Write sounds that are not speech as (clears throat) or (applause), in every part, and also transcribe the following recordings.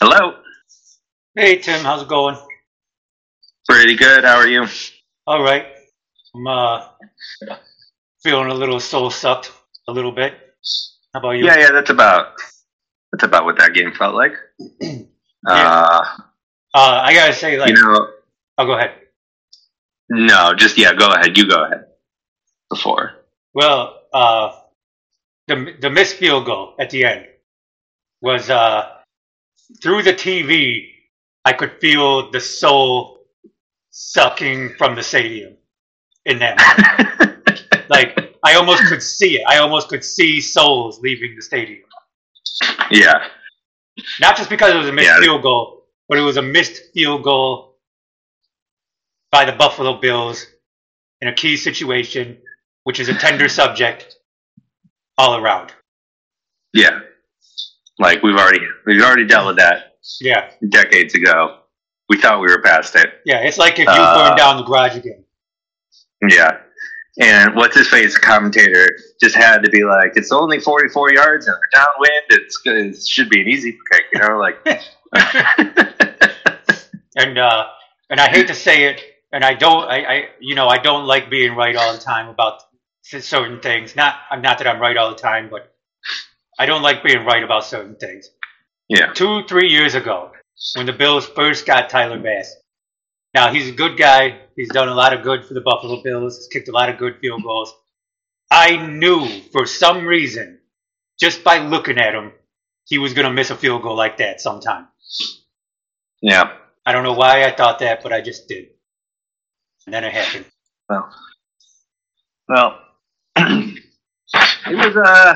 Hello. Hey Tim, how's it going? Pretty good. How are you? All right. I'm uh feeling a little soul sucked a little bit. How about you? Yeah, yeah. That's about that's about what that game felt like. (clears throat) Uh, Uh, I gotta say, like, you know, oh, go ahead. no, just yeah. Go ahead. You go ahead. Before. Well, uh, the the missed field goal at the end was uh through the TV. I could feel the soul sucking from the stadium in that (laughs) like I almost could see it. I almost could see souls leaving the stadium. yeah. Not just because it was a missed Yeah. field goal, but it was a missed field goal by the Buffalo Bills in a key situation, which is a tender subject all around. Yeah. Like we've already we've already dealt with that Yeah, decades ago. We thought we were past it. yeah. It's like if you Uh, burned down the garage again. Yeah. And what's his face commentator just had to be like, it's only 44 yards and we're downwind. It's it should be an easy pick, you know, like. (laughs) And uh, and I hate to say it, and I don't, I, I, you know, I don't like being right all the time about certain things. Not, I'm not that I'm right all the time, but I don't like being right about certain things. yeah. two, three years ago when the Bills first got Tyler Bass. Now, he's a good guy. He's done a lot of good for the Buffalo Bills. He's kicked a lot of good field goals. I knew for some reason, just by looking at him, he was going to miss a field goal like that sometime. Yeah. I don't know why I thought that, but I just did. And then it happened. Well, well, (clears throat) it was uh,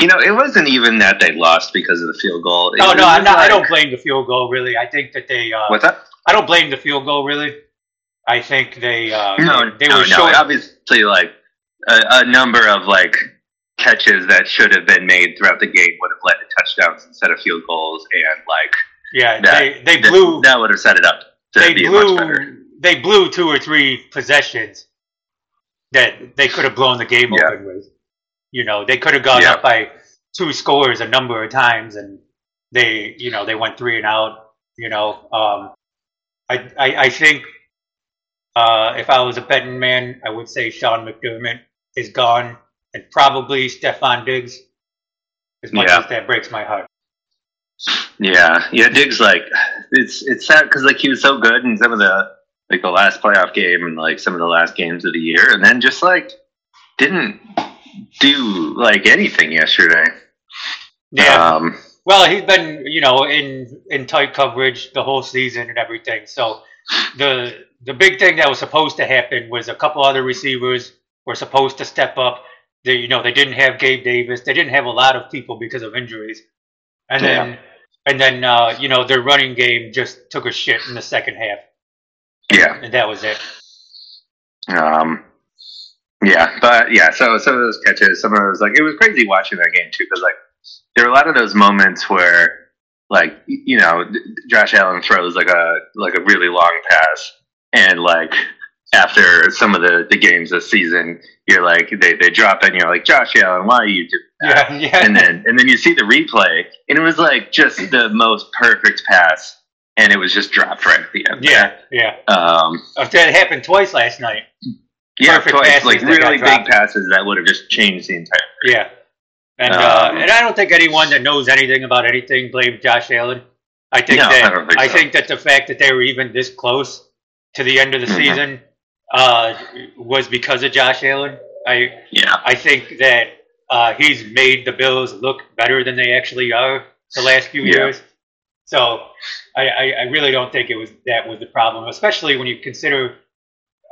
you know, it wasn't even that they lost because of the field goal. It Oh, no, I'm not, I don't blame the field goal, really. I think that they, uh, What's that? I don't blame the field goal, really. I think they, uh, No, they, they no, were no. Obviously, like a, a number of like catches that should have been made throughout the game would have led to touchdowns instead of field goals, and like Yeah, that, they, they blew. that would have set it up to they be much better. blew they blew two or three possessions that they could have blown the game Yeah. open with. You know, they could have gone Yeah. up by two scores a number of times, and they, you know, they went three and out. You know, um, I, I, I think uh, if I was a betting man, I would say Sean McDermott is gone, and probably Stefon Diggs. As much Yeah. as that breaks my heart. Yeah, yeah. Diggs like it's it's sad because like he was so good in some of the like the last playoff game and like some of the last games of the year, and then just like didn't do like anything yesterday. Yeah. Um, Well, he's been, you know, in in tight coverage the whole season and everything. So the the big thing that was supposed to happen was a couple other receivers were supposed to step up. They, you know, they didn't have Gabe Davis. They didn't have a lot of people because of injuries. And then and then uh, you know, their running game just took a shit in the second half. yeah. And that was it. Um, yeah, but yeah, so some of those catches, some of those like it was crazy watching that game too because like there were a lot of those moments where like you know Josh Allen throws like a like a really long pass and like after some of the the games this season you're like they they drop it and you're like Josh Allen why are you doing that? Yeah, (laughs) yeah. and then and then you see the replay and it was like just the most perfect pass and it was just dropped right at the end yeah, yeah. um That happened twice last night. Yeah, Perfect twice, passes like really big passes that would have just changed the entire. Yeah. And uh, Um, and I don't think anyone that knows anything about anything blames Josh Allen. I think No, that I think I so. think that the fact that they were even this close to the end of the Mhm. season uh, was because of Josh Allen. I Yeah, I think that uh, he's made the Bills look better than they actually are the last few Yeah. years. So I, I, I really don't think it was that was the problem, especially when you consider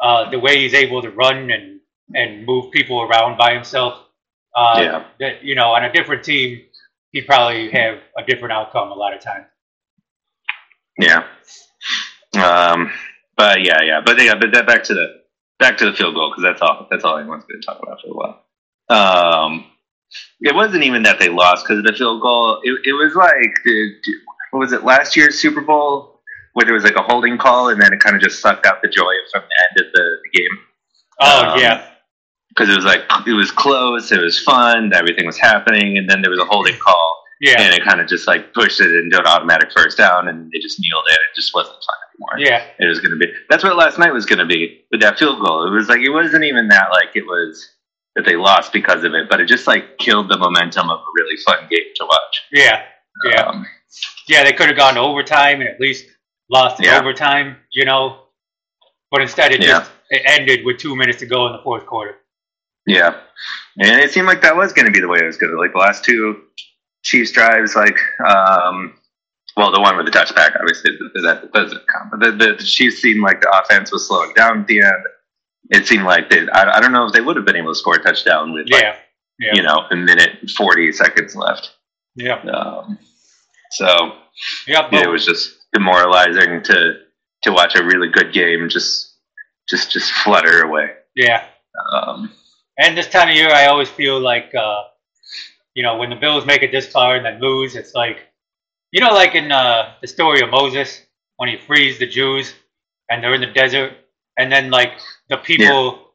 uh, the way he's able to run and, and move people around by himself. Uh, Yeah. That you know, on a different team, he'd probably have a different outcome a lot of times. yeah. Um, but yeah, yeah, but yeah, but that back to the back to the field goal because that's all that's all anyone's going to talk about for a while. Um, it wasn't even that they lost because of the field goal. It, it was like what was it last year's Super Bowl where there was like a holding call and then it kind of just sucked out the joy from the end of the, the game. Oh Um, yeah, because it was like it was close, it was fun, everything was happening, and then there was a holding call, Yeah. and it kind of just like pushed it into an automatic first down, and they just kneeled it. It just wasn't fun anymore. Yeah. It was going to be. That's what last night was going to be with that field goal. It was like it wasn't even that like it was that they lost because of it, but it just like killed the momentum of a really fun game to watch. Yeah. Yeah. Um, Yeah, they could have gone to overtime and at least lost in Yeah. overtime, you know. But instead, it Yeah. just it ended with two minutes to go in the fourth quarter. yeah, and it seemed like that was going to be the way it was going to. Like the last two Chiefs drives, like um, well, the one with the touchback, obviously that doesn't count. But the, the, the Chiefs seemed like the offense was slowing down at the end. It seemed like they. I, I don't know if they would have been able to score a touchdown with like, Yeah. Yeah. you know a minute forty seconds left. Yeah. Um, so Yeah. But, it was just demoralizing to to watch a really good game just just just flutter away. yeah. Um, And this time of year, I always feel like, uh, you know, when the Bills make it this far and then lose, it's like, you know, like in uh, the story of Moses when he frees the Jews and they're in the desert, and then like the people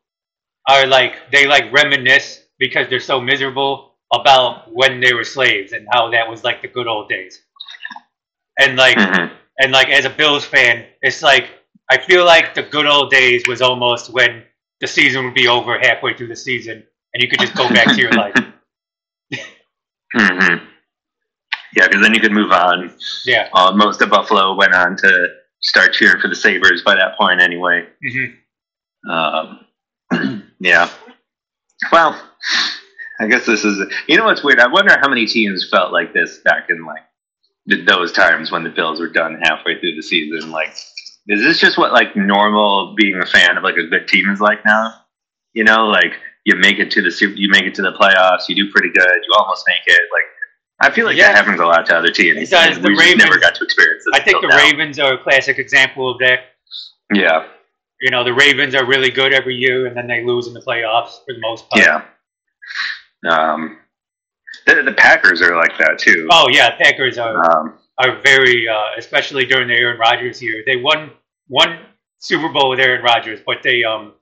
are like they like reminisce because they're so miserable about when they were slaves and how that was like the good old days. And like mhm. And like as a Bills fan, it's like I feel like the good old days was almost when the season would be over halfway through the season and you could just go back to your life. (laughs) Mhm. Yeah, because then you could move on. Yeah. Uh, most of Buffalo went on to start cheering for the Sabres by that point, anyway. hmm Um, (clears throat) yeah. Well, I guess this is. You know what's weird? I wonder how many teams felt like this back in like th- those times when the Bills were done halfway through the season. Like, is this just what like normal being a fan of like a good team is like now? You know, like you make it to the super, you make it to the playoffs, you do pretty good, you almost make it. Like, I feel like Yeah. that happens a lot to other teams. Besides the we just never got to experience this. I think the now. Ravens are a classic example of that. Yeah, You know, the Ravens are really good every year and then they lose in the playoffs for the most part. yeah. Um, the, the Packers are like that too. Oh yeah, Packers are Um, are very uh, especially during the Aaron Rodgers year. They won one Super Bowl with Aaron Rodgers, but they um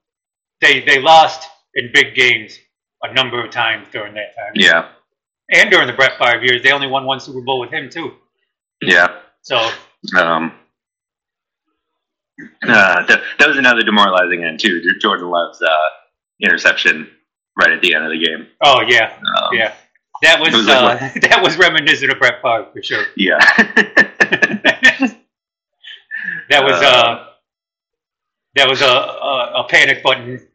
they they lost in big games a number of times during that time. yeah, And during the Brett Favre years, they only won one Super Bowl with him too. yeah. So Um, uh, that, that was another demoralizing end too. Jordan Love's uh, interception right at the end of the game. oh yeah, Um, yeah. That was, was like uh, (laughs) that was reminiscent of Brett Favre for sure. yeah. (laughs) That was Uh, uh that was a, a, a panic button.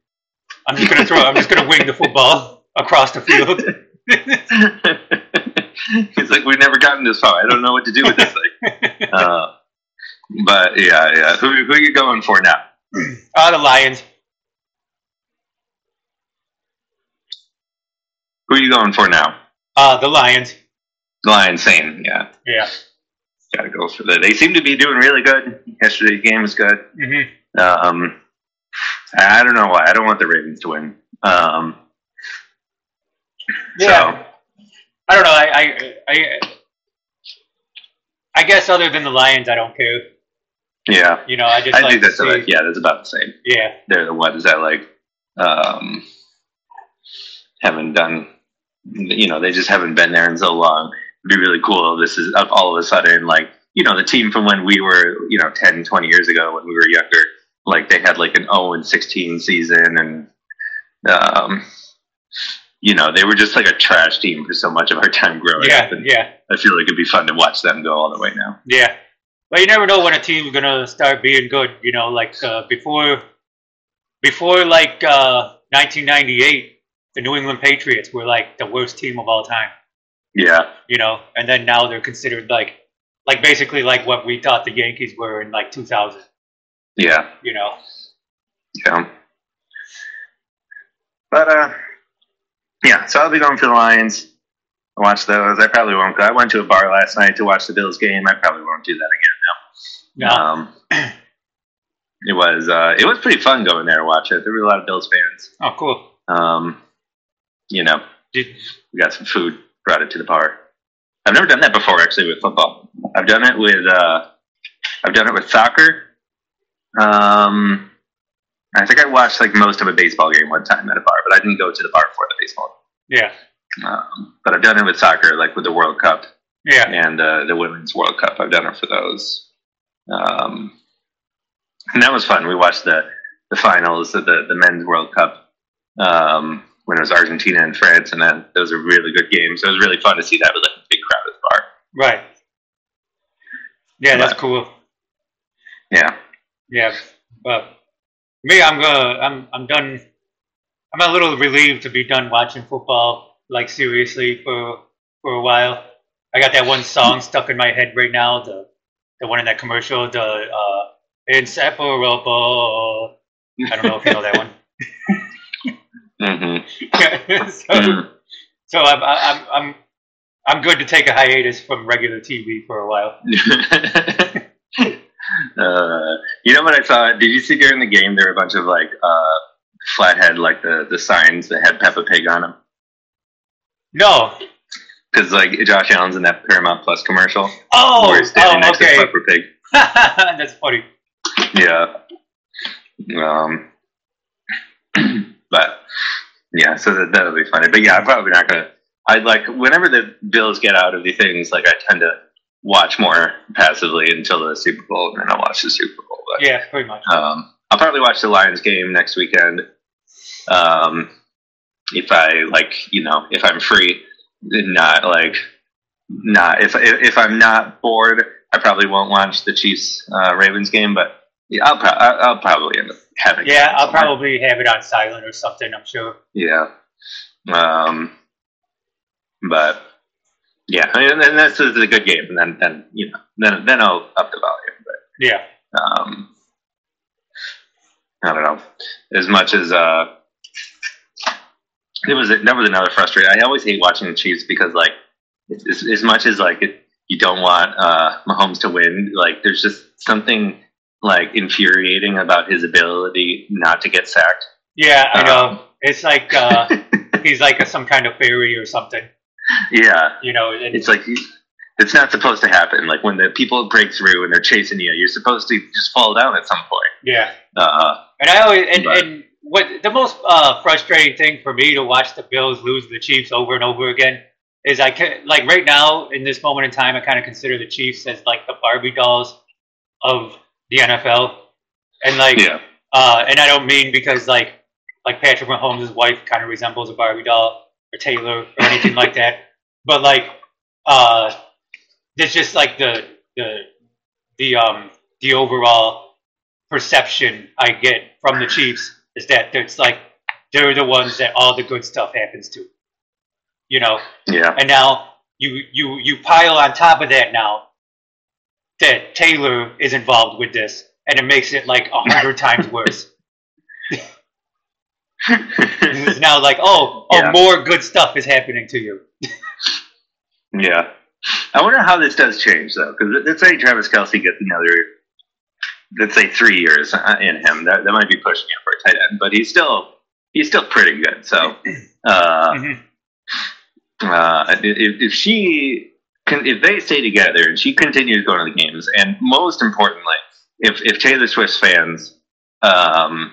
I'm just gonna throw. I'm just gonna wing the football (laughs) across the field. He's like, we've never gotten this far. I don't know what to do with this thing. Uh, but yeah, yeah. Who, who are you going for now? Ah, (clears throat) the Lions. Who are you going for now? Uh, the Lions. Lions, same. Yeah, Yeah. got to go for that. They seem to be doing really good. Yesterday's game was good. hmm Um, I don't know why. I don't want the Ravens to win. Um, Yeah. I don't know. I, I, I, I guess other than the Lions, I don't care. yeah, You know, I just I like think that's like, yeah, that's about the same. yeah, They're the ones that like um, haven't done. You know, they just haven't been there in so long. It'd be really cool. This is all of a sudden like you know the team from when we were you know 10, 20 years ago when we were younger. Like they had like an 0 and 16 season and um, you know they were just like a trash team for so much of our time growing yeah, up. And yeah, I feel like it'd be fun to watch them go all the way now. yeah. But you never know when a team's gonna start being good. You know, like uh, before, before like uh, 1998, the New England Patriots were like the worst team of all time. Yeah, You know, and then now they're considered like, like basically like what we thought the Yankees were in like 2000. yeah, You know, yeah. But uh, yeah. So I'll be going for the Lions. I watch those. I probably won't go. I went to a bar last night to watch the Bills game. I probably won't do that again no, now. Um, it was uh, it was pretty fun going there to watch it. There were a lot of Bills fans. oh cool. Um, you know, Did, we got some food, brought it to the bar. I've never done that before, actually, with football. I've done it with uh, I've done it with soccer. Um, I think I watched like most of a baseball game one time at a bar, but I didn't go to the bar for the baseball. yeah, Um, but I've done it with soccer, like with the World Cup. Yeah. and uh, the Women's World Cup. I've done it for those. Um, and that was fun. We watched the, the finals of the, the Men's World Cup um, when it was Argentina and France, and then those were really good games. So it was really fun to see that with like a big crowd at the bar. Right. Yeah, that's cool. Yeah. Yeah, but me, I'm gonna, I'm, I'm done. I'm a little relieved to be done watching football, like seriously, for for a while. I got that one song stuck in my head right now, the the one in that commercial, the uh, "Inseparable." I don't know if you know that one. (laughs) hmm (laughs) so, so I'm, I'm, I'm, I'm good to take a hiatus from regular TV for a while. (laughs) uh, you know what I saw? Did you see during the game there were a bunch of like uh, flathead, like the, the signs that had Peppa Pig on them? No. Because like Josh Allen's in that Paramount Plus commercial. Oh, where he's standing oh, next to okay. Peppa Pig. (laughs) That's funny. Yeah. Um, (clears throat) but yeah, so that that'll be funny. But yeah, I'm probably not gonna. I like whenever the Bills get out of these things, like I tend to watch more passively until the Super Bowl, and then I'll watch the Super Bowl. But Yeah, pretty much. um, I'll probably watch the Lions game next weekend. Um, if I like, you know, if I'm free, not like, not if if, if I'm not bored, I probably won't watch the Chiefs uh, Ravens game. But yeah, I'll pro- I'll probably end up having. it Yeah, I'll probably have it on silent or something. I'm sure. Yeah. Um, but yeah, mean, and this is a good game, and then then you know, then then I'll up the volume. But Yeah. um, I don't know. As much as uh, it was that was another frustrating. I always hate watching the Chiefs because like as, as much as like it, you don't want uh, Mahomes to win, like there's just something like infuriating about his ability not to get sacked. Yeah, I know. Um, it's like uh, (laughs) he's like a, some kind of fairy or something. Yeah, You know, it's like it's not supposed to happen. Like when the people break through and they're chasing you, you're supposed to just fall down at some point. yeah. Uh, uh And I always and, But- and what the most uh, frustrating thing for me to watch the Bills lose the Chiefs over and over again is I can like right now in this moment in time I kind of consider the Chiefs as like the Barbie dolls of the NFL, and like yeah, uh, and I don't mean because like like Patrick Mahomes' wife kind of resembles a Barbie doll or Taylor or anything like that, (laughs) but like uh, it's just like the the the um the overall perception I get from the Chiefs is that it's like they're the ones that all the good stuff happens to, you know. yeah, And now you you you pile on top of that now that Taylor is involved with this, and it makes it like a hundred (laughs) times worse. It's now like, oh, oh, Yeah. more good stuff is happening to you. yeah. I wonder how this does change though, because let's say Travis Kelce gets another, let's say three years uh, in him. That, that might be pushing it for a tight end, but he's still he's still pretty good. So, uh, Mhm. uh, if, if she if they stay together and she continues going to the games, and most importantly, if if Taylor Swift fans, um,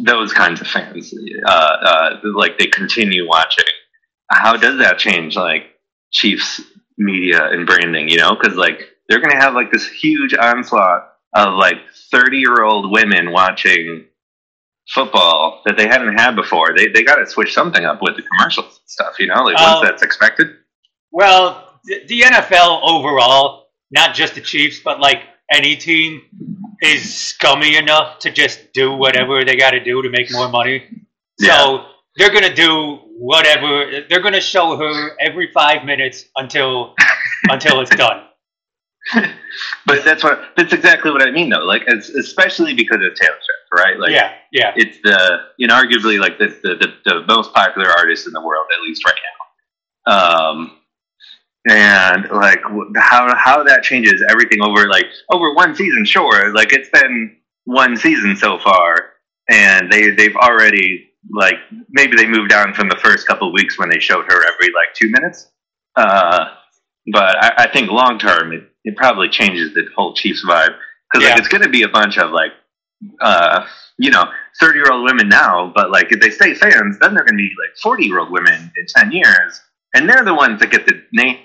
those kinds of fans, uh, uh, like they continue watching, how does that change like Chiefs media and branding? You know, because like they're gonna have like this huge onslaught of like thirty year old women watching football that they hadn't had before. They they got to switch something up with the commercials and stuff. You know, like Oh. once that's expected. Well, the, NFL overall, not just the Chiefs, but like any team, is scummy enough to just do whatever they got to do to make more money. So they're gonna do whatever. They're gonna show her every five minutes until (laughs) until it's done. But that's what that's exactly what I mean though. Like es- especially because of Taylor Swift, right? Like yeah, yeah, it's the inarguably like the, the the the most popular artist in the world at least right now. Um and like how how that changes everything over like over one season sure. Like it's been one season so far. And they they've already like maybe they moved on from the first couple of weeks when they showed her every like two minutes. Uh but I, I think long term it, it probably changes the whole Chiefs vibe. Because Yeah. like it's going to be a bunch of like uh you know 30 year old women now. But like if they stay fans then they're going to be like 40 year old women in 10 years. And they're the ones that get the name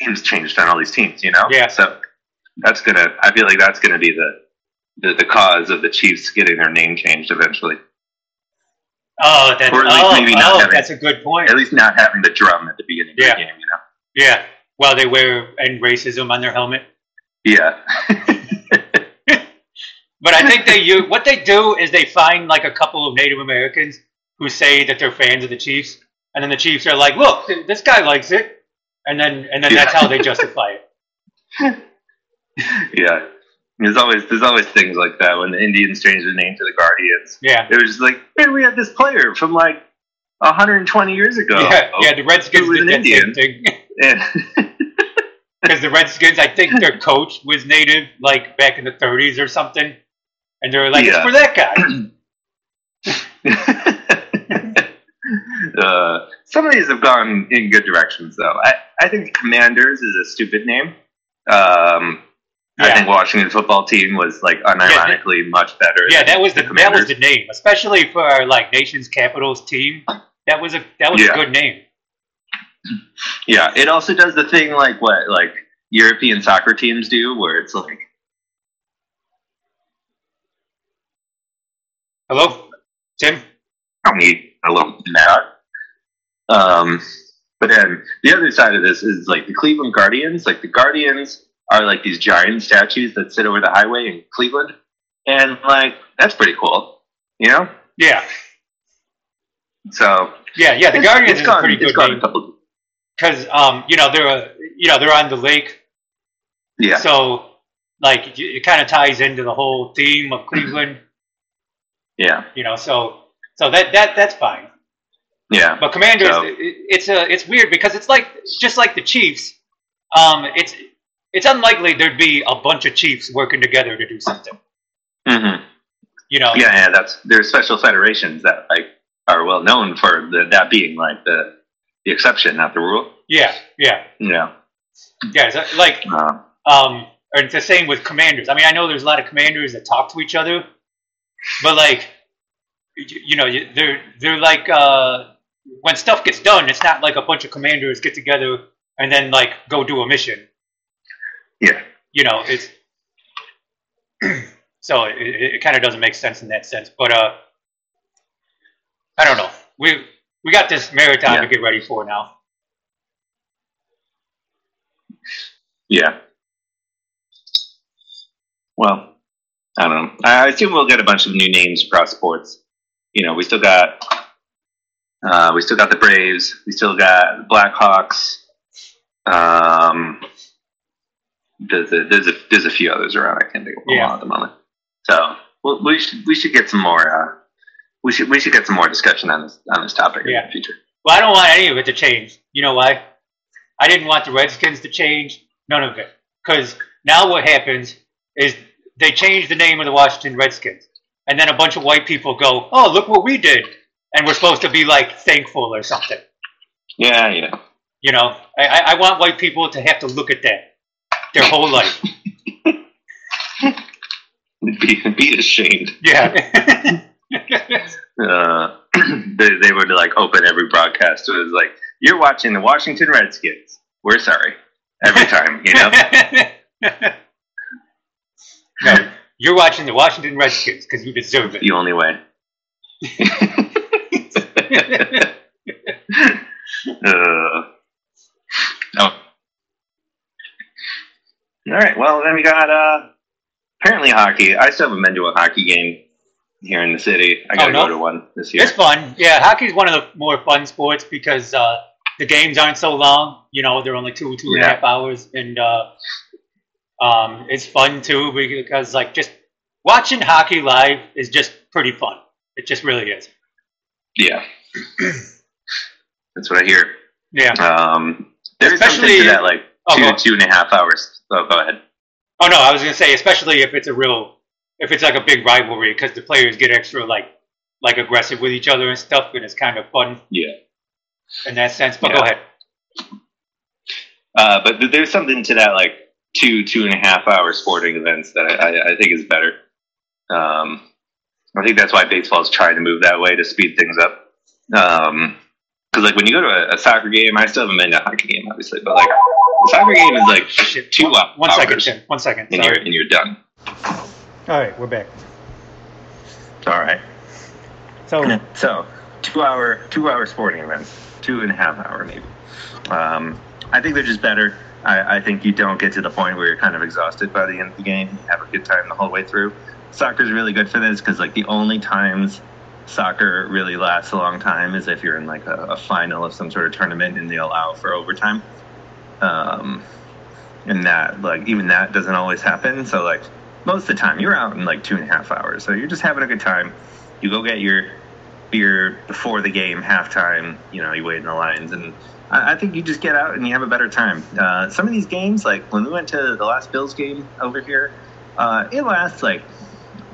names changed on all these teams. You know, Yeah. So that's gonna. I feel like that's gonna be the the, the cause of the Chiefs getting their name changed eventually. Oh, that's Or at least oh, maybe not oh, having- that's a good point. At least not having the drum at the beginning Yeah. of the game. You know. Yeah. Well, they wear and racism on their helmet. Yeah. (laughs) But I think they use, what they do is they find like a couple of Native Americans who say that they're fans of the Chiefs, and then the Chiefs are like, "Look, this guy likes it," and then and then that's how they justify it. (laughs) yeah. There's always there's always things like that when the Indians changed their name to the Guardians. Yeah, It was just like, hey, we had this player from like 120 years ago. yeah, yeah. The Redskins was did an that same Indian? thing (laughs) Yeah. (laughs) because the Redskins, I think their coach was Native, like back in the 30s or something, and they were like, "It's for that guy." (clears throat) uh, some of these have gone in good directions, though. I, I think Commanders is a stupid name. Um, I think Washington football team was like unironically much better. Yeah, that was the, that was the name, especially for our like nation's capitals team. That was a that was Yeah. a good name. Yeah, it also does the thing like what like European soccer teams do, where it's like Hello, Tim. I don't need a little mad. Um, but then the other side of this is like the Cleveland Guardians. Like the Guardians are like these giant statues that sit over the highway in Cleveland, and like that's pretty cool, you know. Yeah, So yeah, yeah. The it's- Guardians it's is gone- a pretty it's good a name couple- because um, you know they're you know they're on the lake, yeah, so like it, it kind of ties into the whole theme of Cleveland. yeah, You know, so so that that that's fine. Yeah, But Commanders, So- it, it's a it's weird because it's like just like the Chiefs. Um, it's it's unlikely there'd be a bunch of Chiefs working together to do something. hmm You know, yeah, yeah. That's there's special federations that like are well known for the, that being like the the exception, not the rule. yeah, yeah, Yeah. yeah. So, like Uh, Um, or it's the same with commanders. I mean, I know there's a lot of commanders that talk to each other, but like, you, you know, they're they're like uh, when stuff gets done, it's not like a bunch of commanders get together and then like go do a mission. yeah. You know, it's (clears throat) so it, it, kind of doesn't make sense in that sense. But uh, I don't know. We we got this marathon Yeah. to get ready for now. Yeah. Well, I don't know. I assume we'll get a bunch of new names across sports. You know, we still got uh, we still got the Braves. We still got the Blackhawks. Um, there's a, there's a there's a few others around. I can't think of them Yeah. all at the moment. So well, we should we should get some more. Uh, we should we should get some more discussion on this on this topic in the future. Well, I don't want any of it to change. You know why? I didn't want the Redskins to change. None of it. Because now what happens is they change the name of the Washington Redskins. And then a bunch of white people go, oh, look what we did. And we're supposed to be like thankful or something. Yeah, yeah. You know, I, I I want white people to have to look at that their whole life. (laughs) Be be ashamed. Yeah. (laughs) uh, (clears throat) they, they would like open every broadcast. It was like, "You're watching the Washington Redskins. We're sorry." Every time, you know. (laughs) no, you're watching the Washington Redskins because you deserve it. the only way. Uh, oh. All right. Well, then we got uh, apparently hockey. I still haven't been to a hockey game here in the city. I got to Oh, no? go to one this year. It's fun. Yeah, hockey's one of the more fun sports because uh, the games aren't so long. You know, they're only two, two and a half hours, and uh, um, it's fun too because like just watching hockey live is just pretty fun. It just really is. Yeah. That's what I hear. Yeah. Um, there's something Especially- to that, like Oh, two two and a half hours. Oh, go ahead. Oh no, I was gonna say especially if it's a real, if it's like a big rivalry because the players get extra like like aggressive with each other and stuff, and it's kind of fun Yeah. in that sense. But Yeah. go ahead. Uh, but th- there's something to that, like two two and a half hour sporting events that I, I, I think is better. Um, I think that's why baseball is trying to move that way to speed things up. Because like when you go to a, a soccer game, I still haven't been to a hockey game, obviously, but like soccer game is like Shit. two One- hours. One second, Tim. One second. and you're and you're done. All right, we're back. All right. So, (clears throat) So two hour two hour sporting events, two and a half hour maybe. Um, I think they're just better. I, I think you don't get to the point where you're kind of exhausted by the end of the game. You have a good time the whole way through. Soccer's really good for this because like the only times soccer really lasts a long time is if you're in like a, a final of some sort of tournament and they allow for overtime. Um, and that like even that doesn't always happen. So like most of the time you're out in like two and a half hours. So you're just having a good time. You go get your beer before the game, halftime. You know, you wait in the lines, and I, I think you just get out and you have a better time. Uh, some of these games, like when we went to the last Bills game over here, uh, it lasts like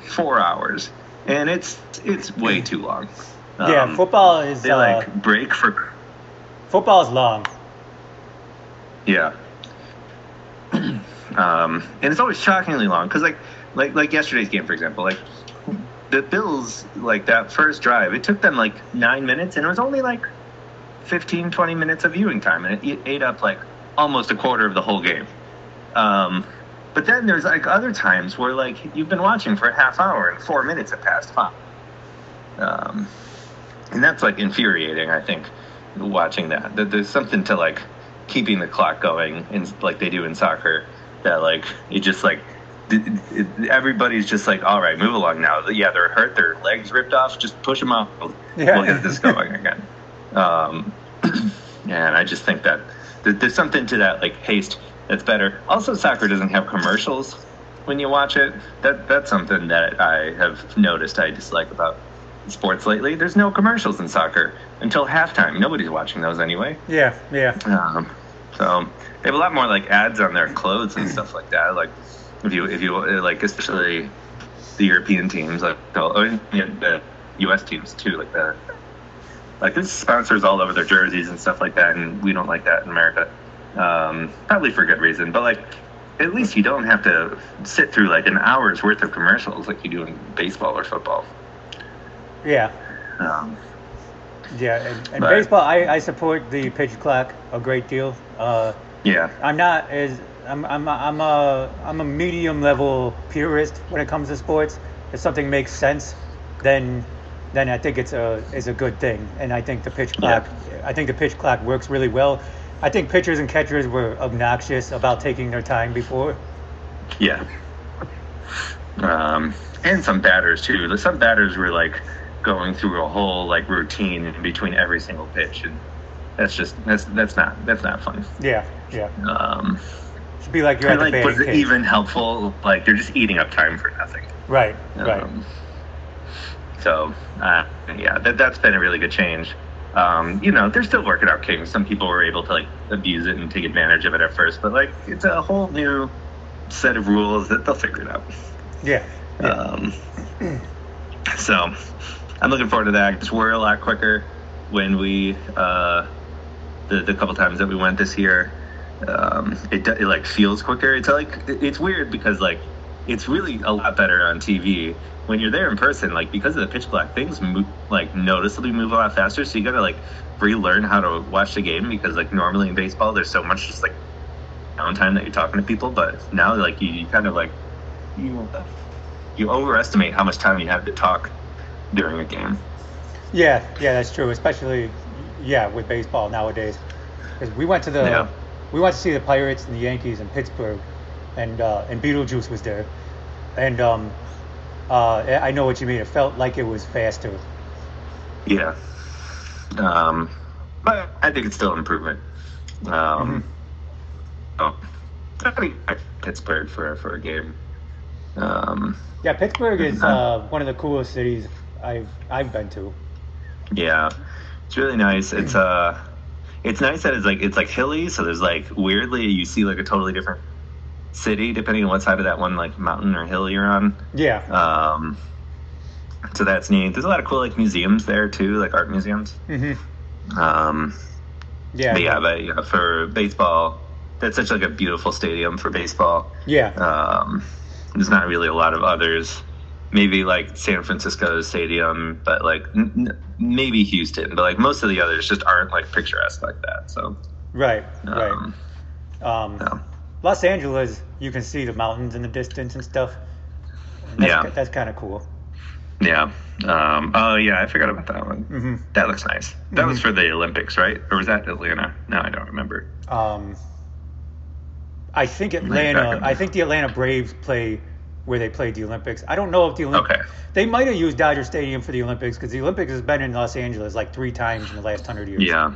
four hours, and it's it's way too long. yeah, Um, football is They uh, like break for football is long. Yeah. (clears throat) um, and it's always shockingly long because, like, like, like yesterday's game, for example, like the Bills, like that first drive, it took them like nine minutes, and it was only like 15, 20 minutes of viewing time, and it ate up like almost a quarter of the whole game. Um, but then there's like other times where like you've been watching for a half hour and four minutes have passed by. Um, and that's like infuriating. I think watching that. That there's something to like keeping the clock going, in, like they do in soccer. That like you just like everybody's just like, all right, move along now. Yeah, they're hurt, their legs ripped off. Just push them off. Yeah. We'll get this going again. Um, (clears throat) and I just think that there's something to that like haste that's better. Also, soccer doesn't have commercials when you watch it. That that's something that I have noticed I dislike about sports lately. There's no commercials in soccer until halftime. Nobody's watching those anyway. Yeah, yeah. Um, so they have a lot more like ads on their clothes and stuff like that. Like if you if you like especially the European teams like or you know, the U.S. teams too, like the like there's sponsors all over their jerseys and stuff like that, and we don't like that in America. Um, probably for good reason, but like at least you don't have to sit through like an hour's worth of commercials like you do in baseball or football. Yeah, Um, yeah. And, and But- baseball, I, I support the pitch clock a great deal. Uh, yeah, I'm not as I'm I'm a, I'm a I'm a medium level purist when it comes to sports. If something makes sense, then then I think it's a is a good thing. And I think the pitch clock I think the pitch clock works really well. I think pitchers and catchers were obnoxious about taking their time before. Yeah. Um, and some batters too. Some batters were like going through a whole like routine in between every single pitch, and that's just that's that's not that's not fun. Yeah, yeah. Um, Should be like you're and at the like, was it even helpful? Like they're just eating up time for nothing. Right, right. Um, so uh, yeah, that that's been a really good change. Um, you know, they're still working out kinks. Some people were able to like abuse it and take advantage of it at first, but like it's a whole new set of rules that they'll figure it out. Yeah, yeah. Um, so I'm looking forward to that. Just we're a lot quicker when we uh, the the couple times that we went this year. Um, it, it like feels quicker. It's like it's weird because like it's really a lot better on TV when you're there in person. Like because of the pitch clock, things move like noticeably move a lot faster. So you gotta like relearn how to watch the game because like normally in baseball there's so much just like downtime that you're talking to people, but now like you, you kind of like you you overestimate how much time you have to talk during a game. Yeah, yeah, that's true. Especially, yeah, with baseball nowadays. Because we went to the, Yeah. we went to see the Pirates and the Yankees in Pittsburgh, and uh, and Beetlejuice was there, and um, uh, I know what you mean. It felt like it was faster. Yeah. Um, but I think it's still an improvement. Um, oh, I mean, Pittsburgh for for a game. Um, Yeah, Pittsburgh is (laughs) uh, one of the coolest cities I've I've been to. yeah, it's really nice. It's uh, it's nice that it's like it's like hilly, so there's like weirdly you see like a totally different city depending on what side of that one like mountain or hill you're on. Yeah, Um, so that's neat. There's a lot of cool like museums there too, like art museums. Mm-hmm. Um, yeah, but yeah, but yeah, for baseball, that's such like a beautiful stadium for baseball. yeah, Um, there's not really a lot of others. Maybe like San Francisco stadium, but like n- maybe Houston, but like most of the others just aren't like picturesque like that. So, right, right. um, Um, Yeah. Los Angeles, you can see the mountains in the distance and stuff. That's, Yeah. that's kind of cool. Yeah. Um, oh yeah, I forgot about that one. hmm That looks nice. That was Mhm. for the Olympics, right? Or was that Atlanta? No, I don't remember. Um, I think Atlanta. I think the Atlanta Braves play where they played the Olympics. I don't know if the Olympics. Okay. They might have used Dodger Stadium for the Olympics because the Olympics has been in Los Angeles like three times in the last hundred years. Yeah.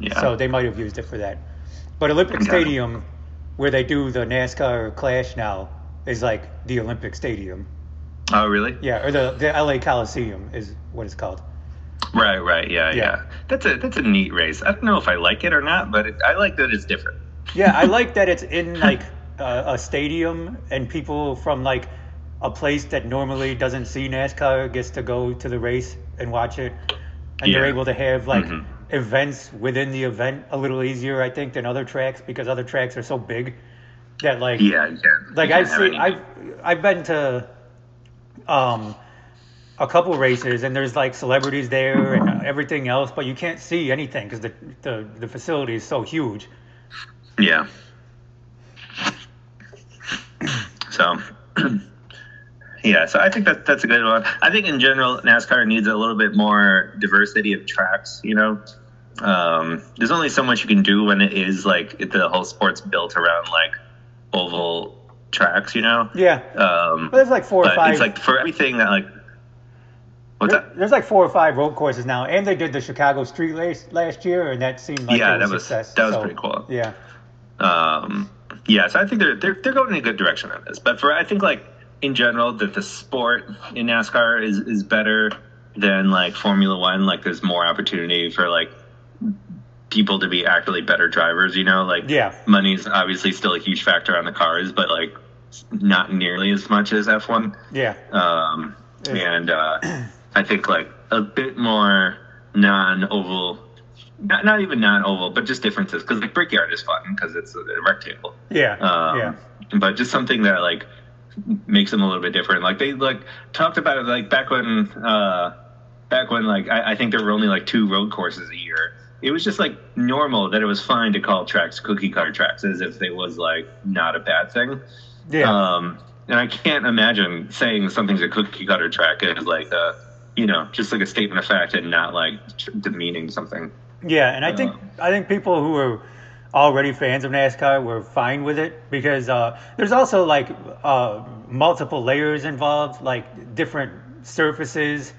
Yeah. So they might have used it for that. But Olympic Okay. Stadium, where they do the NASCAR Clash now, is like the Olympic Stadium. oh really? Yeah, or the the LA Coliseum is what it's called. Right. Right. Yeah, Yeah. yeah. That's a that's a neat race. I don't know if I like it or not, but it, I like that it's different. Yeah, I like that it's in (laughs) like uh, a stadium and people from like a place that normally doesn't see NASCAR gets to go to the race and watch it, and they're able to have like Mhm. events within the event a little easier, I think, than other tracks because other tracks are so big that like Yeah. Can. like I've seen any- I've I've been to um a couple races and there's like celebrities there and everything else, but you can't see anything because the, the the facility is so huge. Yeah. (clears throat) So, (clears throat) yeah, so I think that that's a good one. I think in general, NASCAR needs a little bit more diversity of tracks. You know, um, there's only so much you can do when it is like the whole sport's built around like oval tracks. You know, Yeah, um, but there's like four or five. it's like for everything that like. What's there- that? there's like four or five road courses now, and they did the Chicago Street Race last year, and that seemed like Yeah, was that a was- success. that was so, pretty cool. Yeah, Um, yeah, so I think they're, they're they're going in a good direction on this. But for I think like in general that the sport in NASCAR is is better than like Formula One. Like there's more opportunity for like people to be actually better drivers. You know, like yeah, money's obviously still a huge factor on the cars, but like not nearly as much as F1. yeah, Um, Yeah. and uh, I think like a bit more non-oval, not, not even non-oval, but just differences because like Brickyard is fun because it's a, a rectangle. yeah, Um, yeah. But just something that like makes them a little bit different. Like they like talked about it like back when uh, back when like I, I think there were only like two road courses a year. It was just like normal that it was fine to call tracks cookie cutter tracks as if it was like not a bad thing. Yeah, Um, and I can't imagine saying something's a cookie cutter track is like a, you know, just like a statement of fact and not like demeaning something. Yeah, and I think Um, I think people who are already fans of NASCAR were fine with it because uh, there's also like uh, multiple layers involved, like different surfaces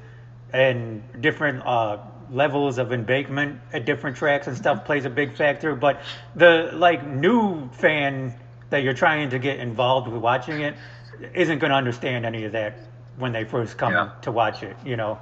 and different uh, levels of embankment at different tracks and stuff plays a big factor. But the like new fan that you're trying to get involved with watching it isn't going to understand any of that when they first come Yeah. to watch it, you know.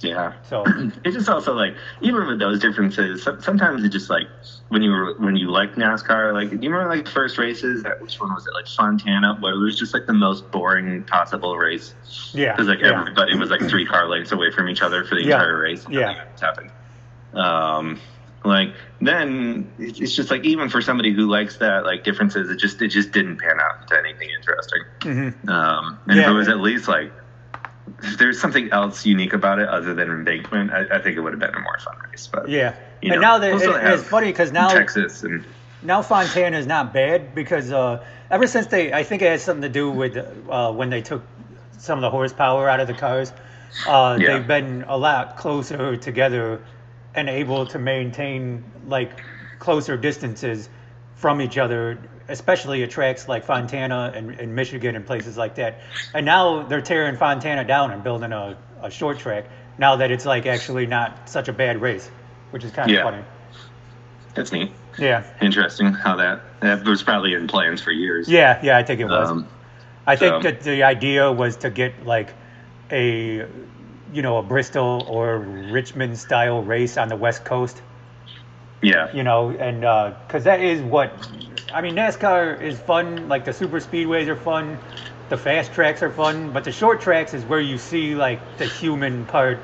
Yeah. So (clears throat) It's just also like even with those differences, sometimes it just like when you were when you liked NASCAR, like do you remember like the first races? That which one was it? Like Fontana, where it was just like the most boring possible race yeah, because like yeah. everybody was like three car lengths away from each other for the Yeah. entire race. Yeah. Happened. Um, like then it's just like even for somebody who likes that like differences, it just it just didn't pan out to anything interesting. Mhm. Um, and if Yeah. it was at least like there's something else unique about it other than embankment, I, I think it would have been a more fun race. But Yeah, you and know, now that it- it's funny because now Texas and now Fontana is not bad because uh, ever since they, I think it has something to do with uh, when they took some of the horsepower out of the cars. Uh, Yeah. They've been a lot closer together and able to maintain like closer distances from each other, especially at tracks like Fontana and, and Michigan and places like that. And now they're tearing Fontana down and building a, a short track. Now that it's like actually not such a bad race, which is kind of Yeah. funny. that's neat. Yeah. Interesting how that that was probably in plans for years. Yeah, yeah, I think it was. Um, I think so- that the idea was to get like a, you know, a Bristol or Richmond style race on the West Coast, yeah. you know, and because that is what, I mean, NASCAR is fun. Like the super speedways are fun, the fast tracks are fun, but the short tracks is where you see like the human part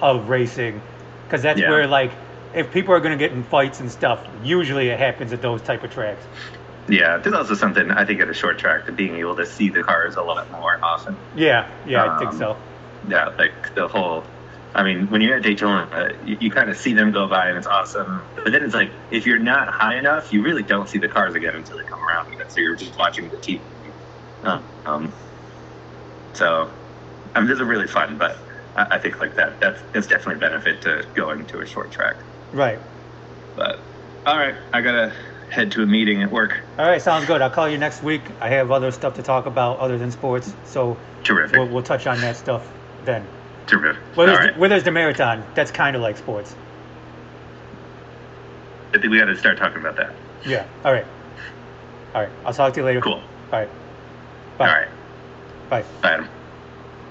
of racing, because that's Yeah. where like if people are going to get in fights and stuff, usually it happens at those type of tracks. Yeah, there's also something I think at a short track to being able to see the cars a lot more often. Yeah, yeah, I think Um, so. Yeah, like the whole I mean, when you're at Daytona, uh, you, you kind of see them go by and it's awesome. But then it's like, if you're not high enough, you really don't see the cars again until they come around again. So you're just watching the TV. Um, so, I mean, those are really fun, but I, I think like that, that's, that's definitely a benefit to going to a short track. Right. But, all right, I gotta head to a meeting at work. All right, sounds good. I'll call you next week. I have other stuff to talk about other than sports, so Terrific. we'll, we'll touch on that stuff then. Terrific. Where there's, right. where there's the marathon, that's kind of like sports. I think we got to start talking about that. Yeah. All right. All right. I'll talk to you later. Cool. All right. Bye. All right. Bye. Bye, Adam.